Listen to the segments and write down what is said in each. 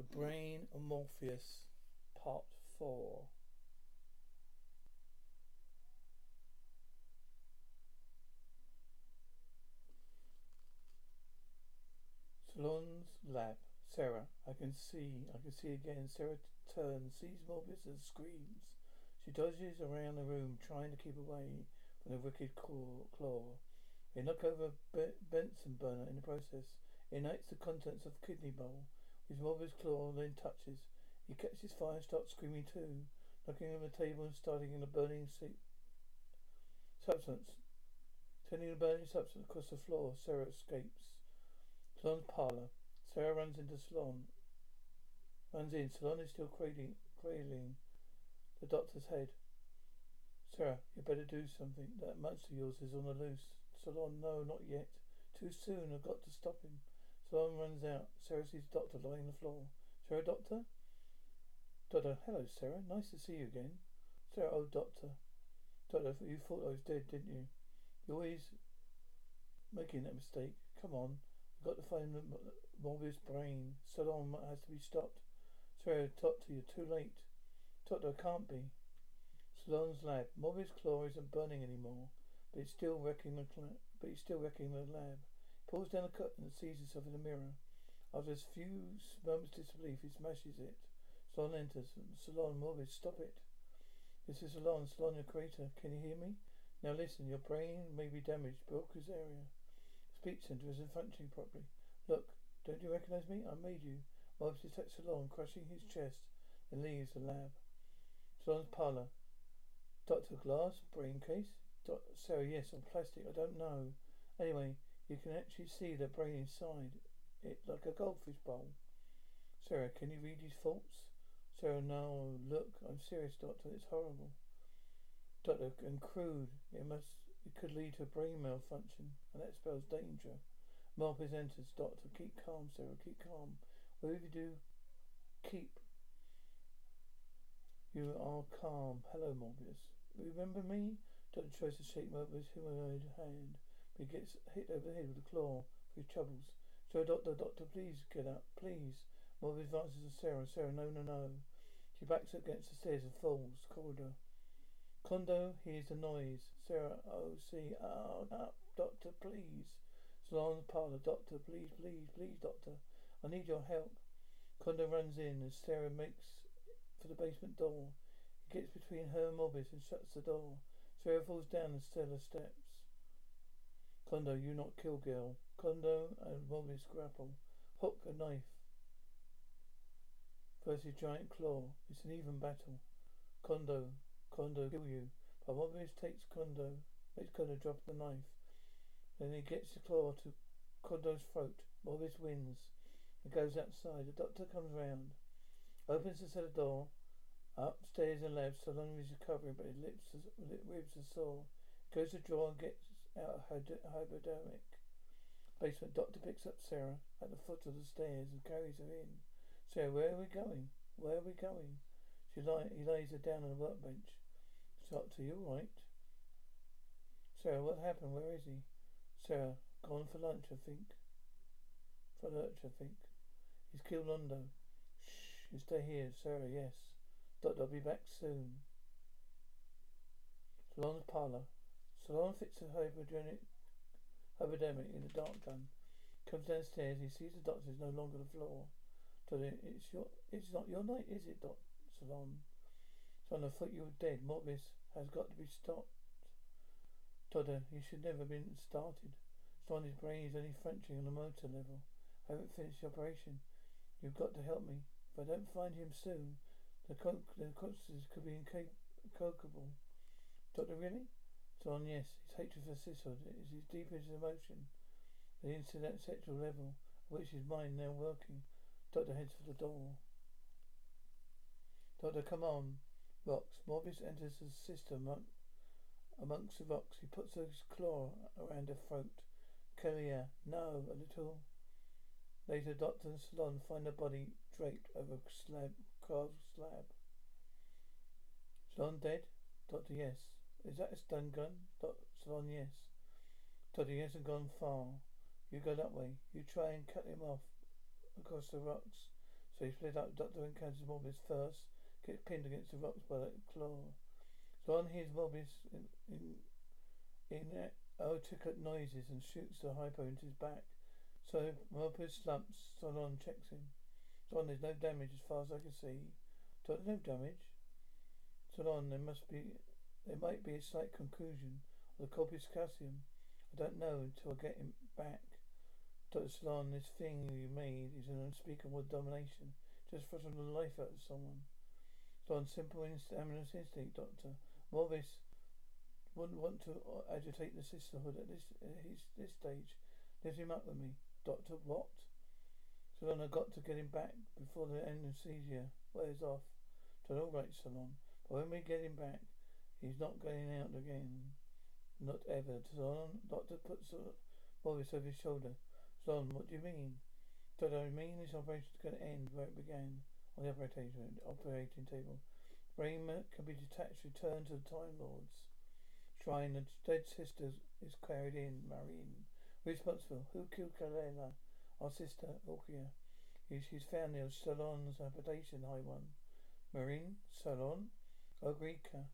The Brain of Morbius Part 4 Solon's lab. Sarah, I can see, I can see again. Sarah turns, sees Morbius and screams. She dodges around the room, trying to keep away from the wicked claw. They knock over a Bunsen burner in the process. It ignites the contents of the kidney bowl, which Morbius' claw then touches. He catches fire and starts screaming too, knocking over the table and starting in a burning seat. substance. Turning the burning substance across the floor, Sarah escapes. Solon's parlor. Sarah runs into Solon. Runs in. Solon is still cradling, cradling the doctor's head. Sarah, you better do something. That monster of yours is on the loose. Solon, no, not yet. Too soon. I've got to stop him. Solon runs out. Sarah sees the doctor lying on the floor. Sarah, doctor? Doctor, hello, Sarah. Nice to see you again. Sarah, oh, doctor. Doctor, you thought I was dead, didn't you? You're always making that mistake. Come on. I've got to find the Morbius brain. Solon has to be stopped. Sorry, Doctor, you're too late. Doctor, can't be. Solon's lab. Morbius claw isn't burning anymore, but it's still wrecking the cl- but it's still wrecking the lab. Pulls down the curtain and sees himself in the mirror. After a few moments disbelief, he smashes it. Solon enters. Solon, Morbius, stop it. This is Solon. Solon, your creator. Can you hear me? Now listen, your brain may be damaged. Broca's area speech center isn't functioning properly. Look, don't you recognize me? I made you. Morbius detects Solon, crushing his chest, and leaves the lab. Solon's parlor. Doctor Glass, brain case? Doc- Sarah, yes, on plastic. I don't know. Anyway, you can actually see the brain inside it like a goldfish bowl. Sarah, can you read his thoughts? Sarah, no. Look, I'm serious, Doctor. It's horrible. Doctor, and crude. It must it could lead to a brain malfunction, and that spells danger. Morbius enters. Doctor, keep calm, Sarah. Keep calm. Whatever you do, keep. You are calm. Hello, Morbius. Remember me? Doctor tries to shake Morbius' humanoid hand, he gets hit over the head with a claw for his troubles. So, Doctor, Doctor, please get up, please. Morbius advances to Sarah. Sarah, no, no, no. She backs up against the stairs and falls. Corridor. Condo hears the noise. Sarah, oh, see, oh, up, doctor, please. Solon's parlor, doctor, please, please, please, doctor. I need your help. Condo runs in as Sarah makes for the basement door. He gets between her and Morbius and shuts the door. Sarah falls down the cellar steps. Condo, you not kill girl. Condo and Morbius grapple. Hook a knife. Versus giant claw. It's an even battle. Condo, Condo kill you. But Morbius takes Condo, makes Condo drop the knife. Then he gets the claw to Condo's throat. Morbius wins. He goes outside. The doctor comes round. Opens the cellar door. Upstairs and left. Solon he's recovering, but his lips, ribs are sore. Goes to drawer and gets out a hypodermic. Basement. Doctor picks up Sarah at the foot of the stairs and carries her in. Sarah, where are we going? Where are we going? She lie, he lays her down on the workbench. Doctor, you right? Sarah, what happened? Where is he? Sarah, gone for lunch, I think. For lunch, I think. He's killed Londo. Shh, you stay here, Sarah, yes. Doctor, I'll be back soon. Solon's parlour. Solon fits a hypodermic, hypodermic in the dark gun. Comes downstairs, he sees the doctor is no longer on the floor. Doctor, it's your, it's not your night, is it, Doc? Solon. Son, I thought you were dead. Morbius has got to be stopped. Doctor, "You uh, should never have been started. Son, his brain is only functioning on the motor level. I haven't finished the operation. You've got to help me. If I don't find him soon, the, con- the could be incalculable. Doctor, really? Son, yes. His hatred for sisterhood is his deepest emotion. The instant sexual level, which his mind now working. Doctor heads for the door. Doctor, come on. Rocks. Morbius enters the system amongst the rocks. He puts his claw around her throat. Kelly, no, a little. Later, Doctor and Solon find the body draped over a slab, carved slab. Solon dead? Doctor, yes. Is that a stun gun? Doctor, Solon, yes. Doctor, he hasn't gone far. You go that way. You try and cut him off across the rocks. So he split up. Doctor encounters Morbius first. Gets pinned against the rocks by that claw. Solon hears Morbius in, in, in articulate oh, noises and shoots the hypo into his back. So Morbius slumps. Solon checks him. Solon, there's no damage as far as I can see. There's no damage. Solon, there must be, there might be a slight conclusion of the corpus callosum. I don't know until I get him back. Dr. Solon, this thing you made is an unspeakable domination. Just frustrating the life out of someone. Solon, simple inst- instinct, Doctor. Morbius wouldn't want to agitate the sisterhood at this uh, his, this stage. Lift him up with me. Doctor, what? Solon, I got to get him back before the anesthesia wears off. So all right, Solon. But when we get him back, he's not going out again. Not ever. Solon, Doctor puts Morbius over his shoulder. Solon, what do you mean? Doctor, I mean this operation is going to end where it began, on the operating, operating table. Brain can be detached, returned to the Time Lords. Shrine, the dead sister is carried in, Marine. Responsible. Who killed Kalela? Our sister, Orkia. She's found near Solon's habitation, High One. Marine, Solon, Ogrika.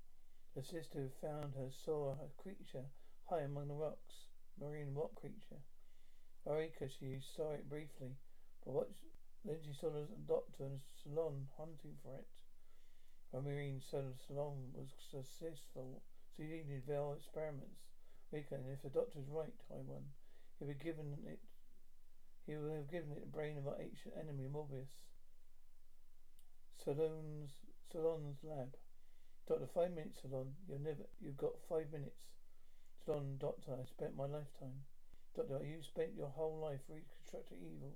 The sister who found her saw a creature high among the rocks. Marine, what creature? Ogrika, she saw it briefly, but what? Then she saw the doctor and Solon hunting for it. Marine Solon was successful, succeeding in Vel experiments. Rika, and if the doctor is right, High One, he would have given it he would have given it the brain of our ancient enemy Morbius. Solon's Solon's lab. Doctor, five minutes, Solon. You've never you've got five minutes. Solon, Doctor, I spent my lifetime. Doctor, you spent your whole life reconstructing evil.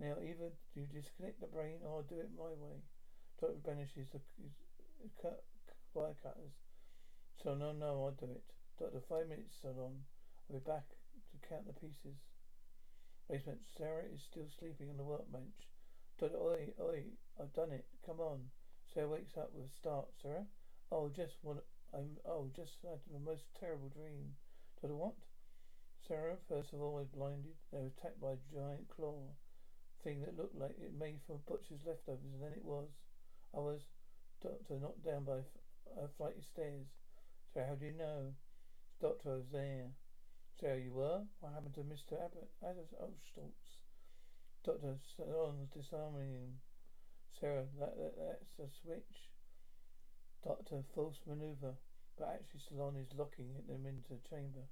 Now either you disconnect the brain or I'll do it my way. Doctor banishes the cut wire cutters. So no no I'll do it. Doctor, five minutes, Solon. I'll be back to count the pieces. Basement. Sarah is still sleeping on the workbench. Doctor, oi, oi, I've done it. Come on. Sarah wakes up with a start. Sarah? Oh, just what? I'm. Oh, just had the most terrible dream. Doctor, what? Sarah, first of all, was blinded. They were attacked by a giant claw thing that looked like it made from butcher's leftovers, and then it was. I was, doctor, knocked down by a flight of stairs. So how do you know? Doctor, I was there. So you were? What happened to Mr. Abbott? Oh, Stoltz. Dr. Solon's disarming him. Sarah, that, that, that's a switch. Doctor, false maneuver. But actually Solon is locking them into the chamber.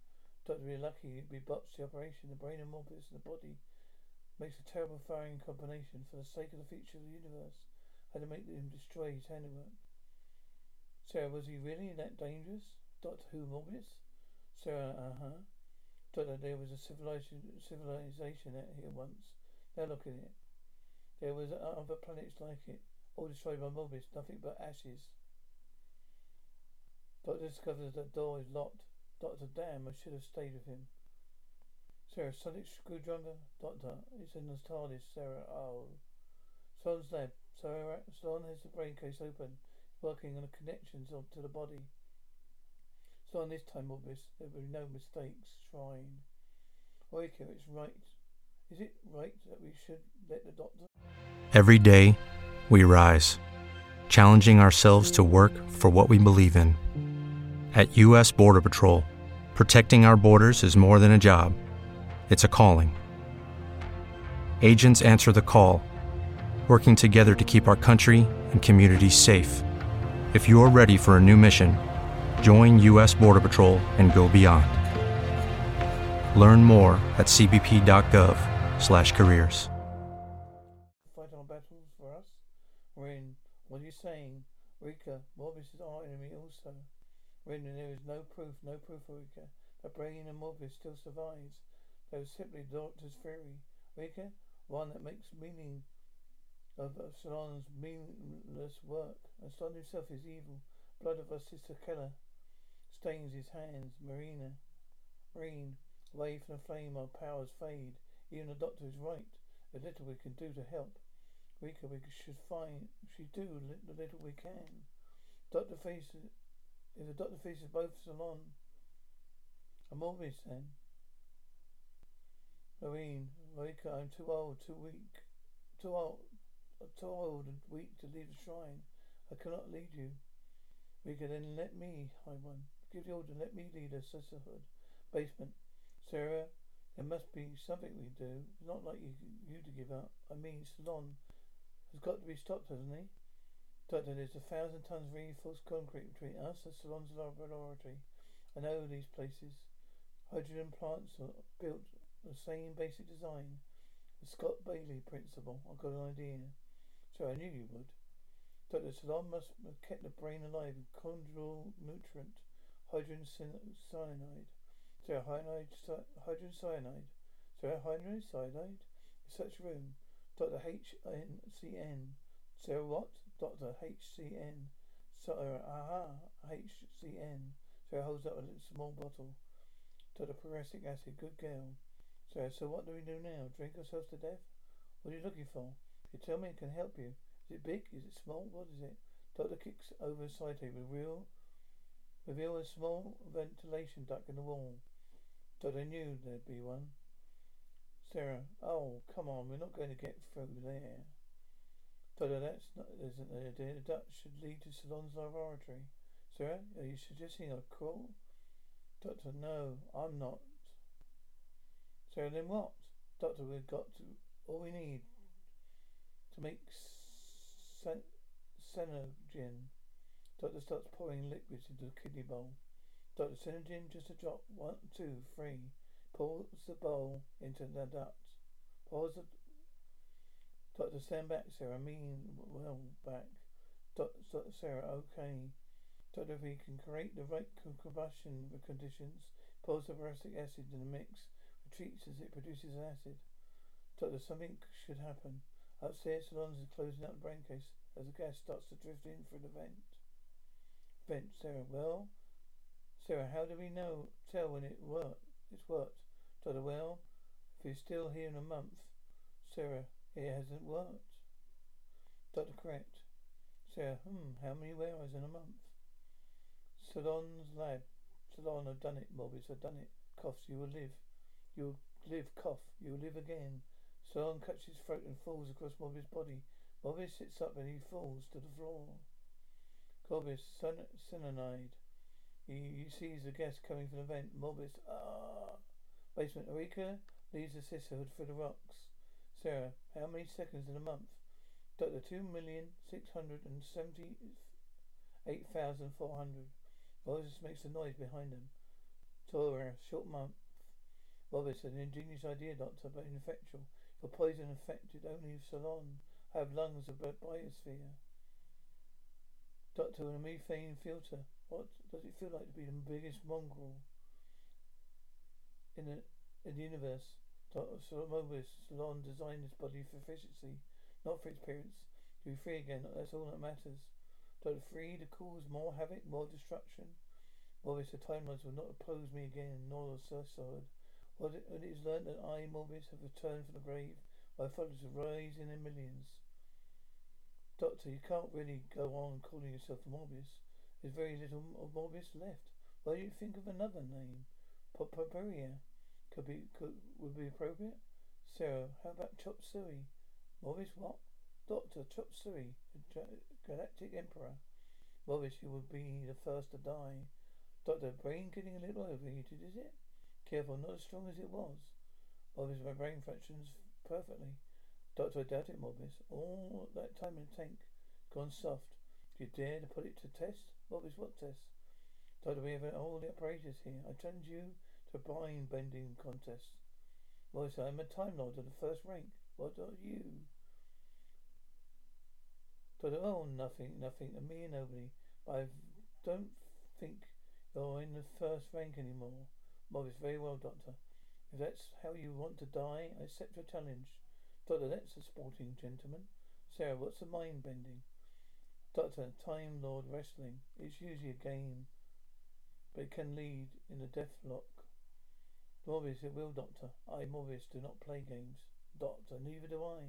Doctor, we're lucky we botched the operation. The brain and Morbius and the body makes a terrible firing combination for the sake of the future of the universe. Had to make him destroy his handiwork. Sarah, was he really that dangerous? Doctor Who Morbius? Sarah, uh-huh. Doctor, there was a civilization, civilization out here once. Now look at it. There was other planets like it, all destroyed by Morbius, nothing but ashes. Doctor discovers that the door is locked. Doctor, damn, I should have stayed with him. Sarah, sonic screwdriver? Doctor, it's in the TARDIS, Sarah. Oh. Solon's lab. Sarah, Solon has the brain case open, working on the connections to the body. So on this time, Morbius, there will be no mistakes. Shrine. Oika, it's right. Is it right that we should let the doctor? Every day, we rise, challenging ourselves to work for what we believe in. At U.S. Border Patrol, protecting our borders is more than a job, it's a calling. Agents answer the call, working together to keep our country and communities safe. If you're ready for a new mission, join U.S. Border Patrol and go beyond. Learn more at cbp.gov/careers. Battles for us? When, what are you saying? Rika, Morbius is our enemy also. When there is no proof, no proof, Rika, that Brain and Morbius still survives. They were simply the doctor's theory. Rika, one that makes meaning of Solon's meaningless work. And Solon himself is evil. Blood of our sister Keller stains his hands. Marina, Marine, away from the flame our powers fade. Even the doctor is right. The little we can do to help. Rika, we should find, should do the little we can. Doctor faces, if the doctor faces both Solon and Morbius then. Marine, Rika, I'm too old, too weak, too old, too old and weak to leave the shrine. I cannot lead you. Rika, then let me, I one. Give the order, let me lead a sisterhood. Basement. Sarah, there must be something we do. It's not like you, you to give up. I mean, Solon has got to be stopped, hasn't he? Doctor, there's a thousand tons of reinforced concrete between us and Solon's laboratory. I know these places. Hydrogen plants are built the same basic design. The Scott Bailey principle. I've got an idea. So I knew you would. Dr. Solon must have kept the brain alive with chondral nutrient, hydrogen cyanide. So hydrogen cyanide. So hydrogen cyanide? Such room. Dr. H N C N. Sarah what? Dr. HCN. Sarah, uh, aha, uh-huh, HCN. Sarah holds up a small bottle. to the Prussic acid, good girl. So, so what do we do now? Drink ourselves to death? What are you looking for? You tell me it can help you. Is it big? Is it small? What is it? Doctor kicks over a side table. Reveal, reveal a small ventilation duct in the wall. Doctor knew there'd be one. Sarah, oh, come on, we're not going to get through there. Doctor, that's not, isn't the idea. Duct should lead to Solon's laboratory. Sarah, eh, are you suggesting a call? Doctor, no, I'm not. So then what? Doctor, we've got to, all we need to make sen- cyanogen. Doctor starts pouring liquids into the kidney bowl. Doctor, cyanogen, just a drop. One, two, three. Pours the bowl into the duct. Pours the... Doctor, stand back, Sarah. I mean, well, back. Doctor, Sarah, okay. Doctor, if we can create the right combustion conditions, pours the boracic acid in the mix, retreats as it produces acid. Doctor, something should happen. Upstairs, Solons is closing up the brain case as the gas starts to drift in through the vent. Vent, Sarah. Well, Sarah, how do we know? Tell when it worked. It's worked. Doctor, well, if he's still here in a month, Sarah, it hasn't worked. Doctor, correct. Sarah, hmm, how many hours in a month? Solon's lab. Solon, I've done it, Morbius, I've done it. Coughs, you will live. You will live, cough. You will live again. Solon cuts his throat and falls across Morbius' body. Morbius sits up and he falls to the floor. Morbius, cyanide. He, he sees the gas coming from the vent. Morbius, ah! Basement. Erika leaves the sisterhood through the rocks. Sarah, how many seconds in a month? Doctor, two million six hundred and seventy-eight thousand four hundred. Morbius makes a noise behind them. Tora, short month. Morbius, an ingenious idea, Doctor, but ineffectual. For poison affected only Solon I have lungs of biosphere. Doctor, a methane filter. What does it feel like to be the biggest mongrel in the, in the universe? Doctor Morbius Solon designed this body for efficiency, not for its appearance. To be free again, that's all that matters. Doctor, free to cause more havoc, more destruction. Morbius, the Time Lords will not oppose me again, nor the suicide. When it is learnt that I, Morbius, have returned from the grave, my followers will rise in millions. Doctor, you can't really go on calling yourself Morbius. There's very little of Morbius left. Why don't you think of another name? Paparia could be could would be appropriate. Sarah, how about Chop Suey? Morbius what? Doctor Chop Suey, Galactic Emperor. Morbius, you would be the first to die. Doctor, brain getting a little overheated, is it? Careful, not as strong as it was. Morbius, my brain functions perfectly. Doctor, I doubt it, Morbius. All that time in the tank, gone soft. Do you dare to put it to test? Morbius, what test? Doctor, we have all the apparatus here. I challenge you to brain bending contest. Morbius, I'm a Time Lord of the first rank. What are you? Doctor, oh, nothing, nothing, a mere nobody. But I don't think you're in the first rank anymore. Morbius, very well, Doctor. If that's how you want to die, I accept your challenge. Doctor, that's a sporting gentleman. Sarah, what's the mind bending? Doctor, Time Lord Wrestling. It's usually a game, but it can lead in a death deathlock. Morbius, it will, Doctor. I, Morbius, do not play games. Doctor, neither do I.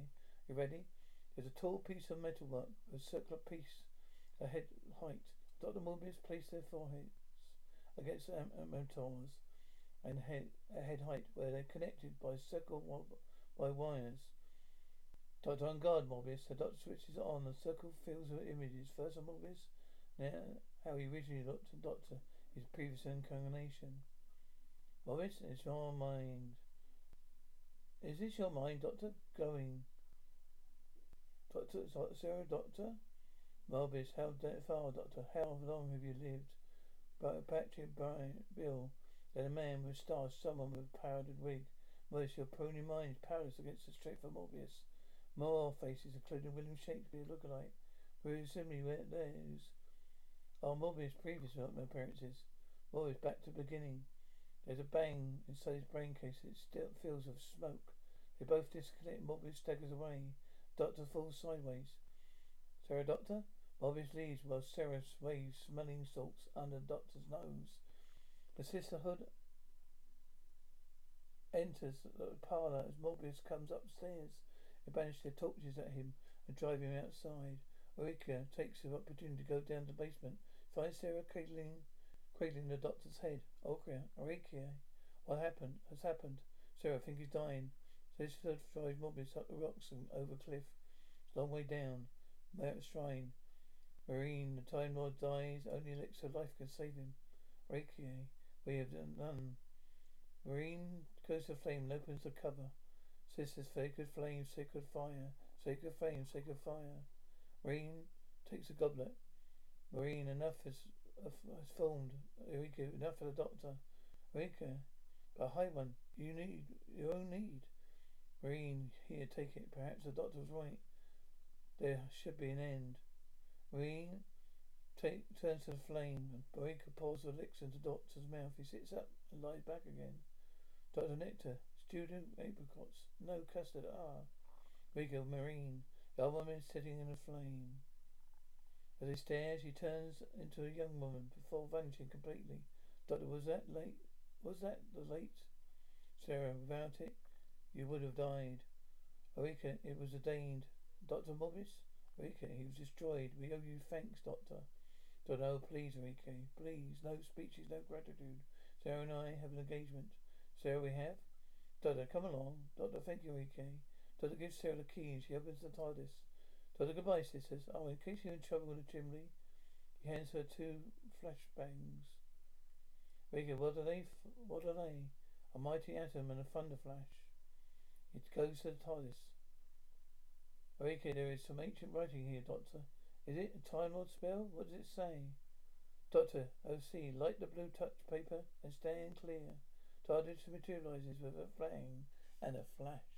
You ready? There's a tall piece of metalwork a circular piece a head height. Dr. Morbius placed their foreheads against the amateurs and head, a head height where they're connected by circle by wires. Doctor on guard, Morbius. The doctor switches on. The circle fills with images. First on Morbius, now how he originally looked. And Doctor, his previous incarnation. Morbius, it's your mind. Is this your mind, Doctor? Going. Doctor, Sarah, Doctor? Morbius, how far, Doctor? How long have you lived? But Patrick Brian, Bill, then a man with stars, someone with a powdered wig. Morbius, your pony mind is powerless against the strength of Morbius. More faces, including William Shakespeare, look alike. Very similarly, those are Morbius' previous appearances. Morbius back to the beginning. There's a bang inside his brain case. It still feels of smoke. They both disconnect. Morbius staggers away. Doctor falls sideways. Sarah, Doctor? Morbius leaves while Sarah waves smelling salts under the Doctor's nose. The sisterhood enters the parlour as Morbius comes upstairs. They banish their torches at him and drive him outside. Eureka takes the opportunity to go down to the basement, finds Sarah cradling, cradling the doctor's head. Eureka, Eureka, what happened? Has happened? Sarah, I think he's dying. So this drives Morbius up the rocks and over cliff. It's a long way down. Merit Shrine. Marine, the Time Lord dies. Only elixir of life can save him. Eureka, we have done none. Marine goes to flame opens the cover. Sisters, sacred flame, sacred fire. Sacred flame, sacred fire. Marine takes a goblet. Marine, enough has, has formed. Eureka, enough for the doctor. Eureka, a high one. You need your own need. Marine, here, take it. Perhaps the doctor was right. There should be an end. Marine take, turns to the flame. Eureka pours the elixir into the doctor's mouth. He sits up and lies back again. Dr. Nectar, student apricots, no custard, ah. Eureka, Marine, the woman is sitting in a flame. As he stares, he turns into a young woman before vanishing completely. Doctor, was that late? Was that the late? Sarah, without it, you would have died. Eureka, it was ordained. Dr. Morbius? Eureka, he was destroyed. We owe you thanks, Doctor. Doctor, oh, please, Eureka, please. No speeches, no gratitude. Sarah and I have an engagement. Sarah, we have? Doctor, come along. Doctor, thank you, Eureka. Doctor gives Sarah the key and she opens the TARDIS. Doctor, goodbye, sisters. Oh, in case you're in trouble with the chimney, he hands her two flashbangs. Eureka, what are they? What are they? A mighty atom and a thunder flash. It goes to the TARDIS. Eureka, there is some ancient writing here, Doctor. Is it a Time Lord spell? What does it say? Doctor, OC, light the blue touch paper and stand clear. TARDIS materializes with a flame and a flash.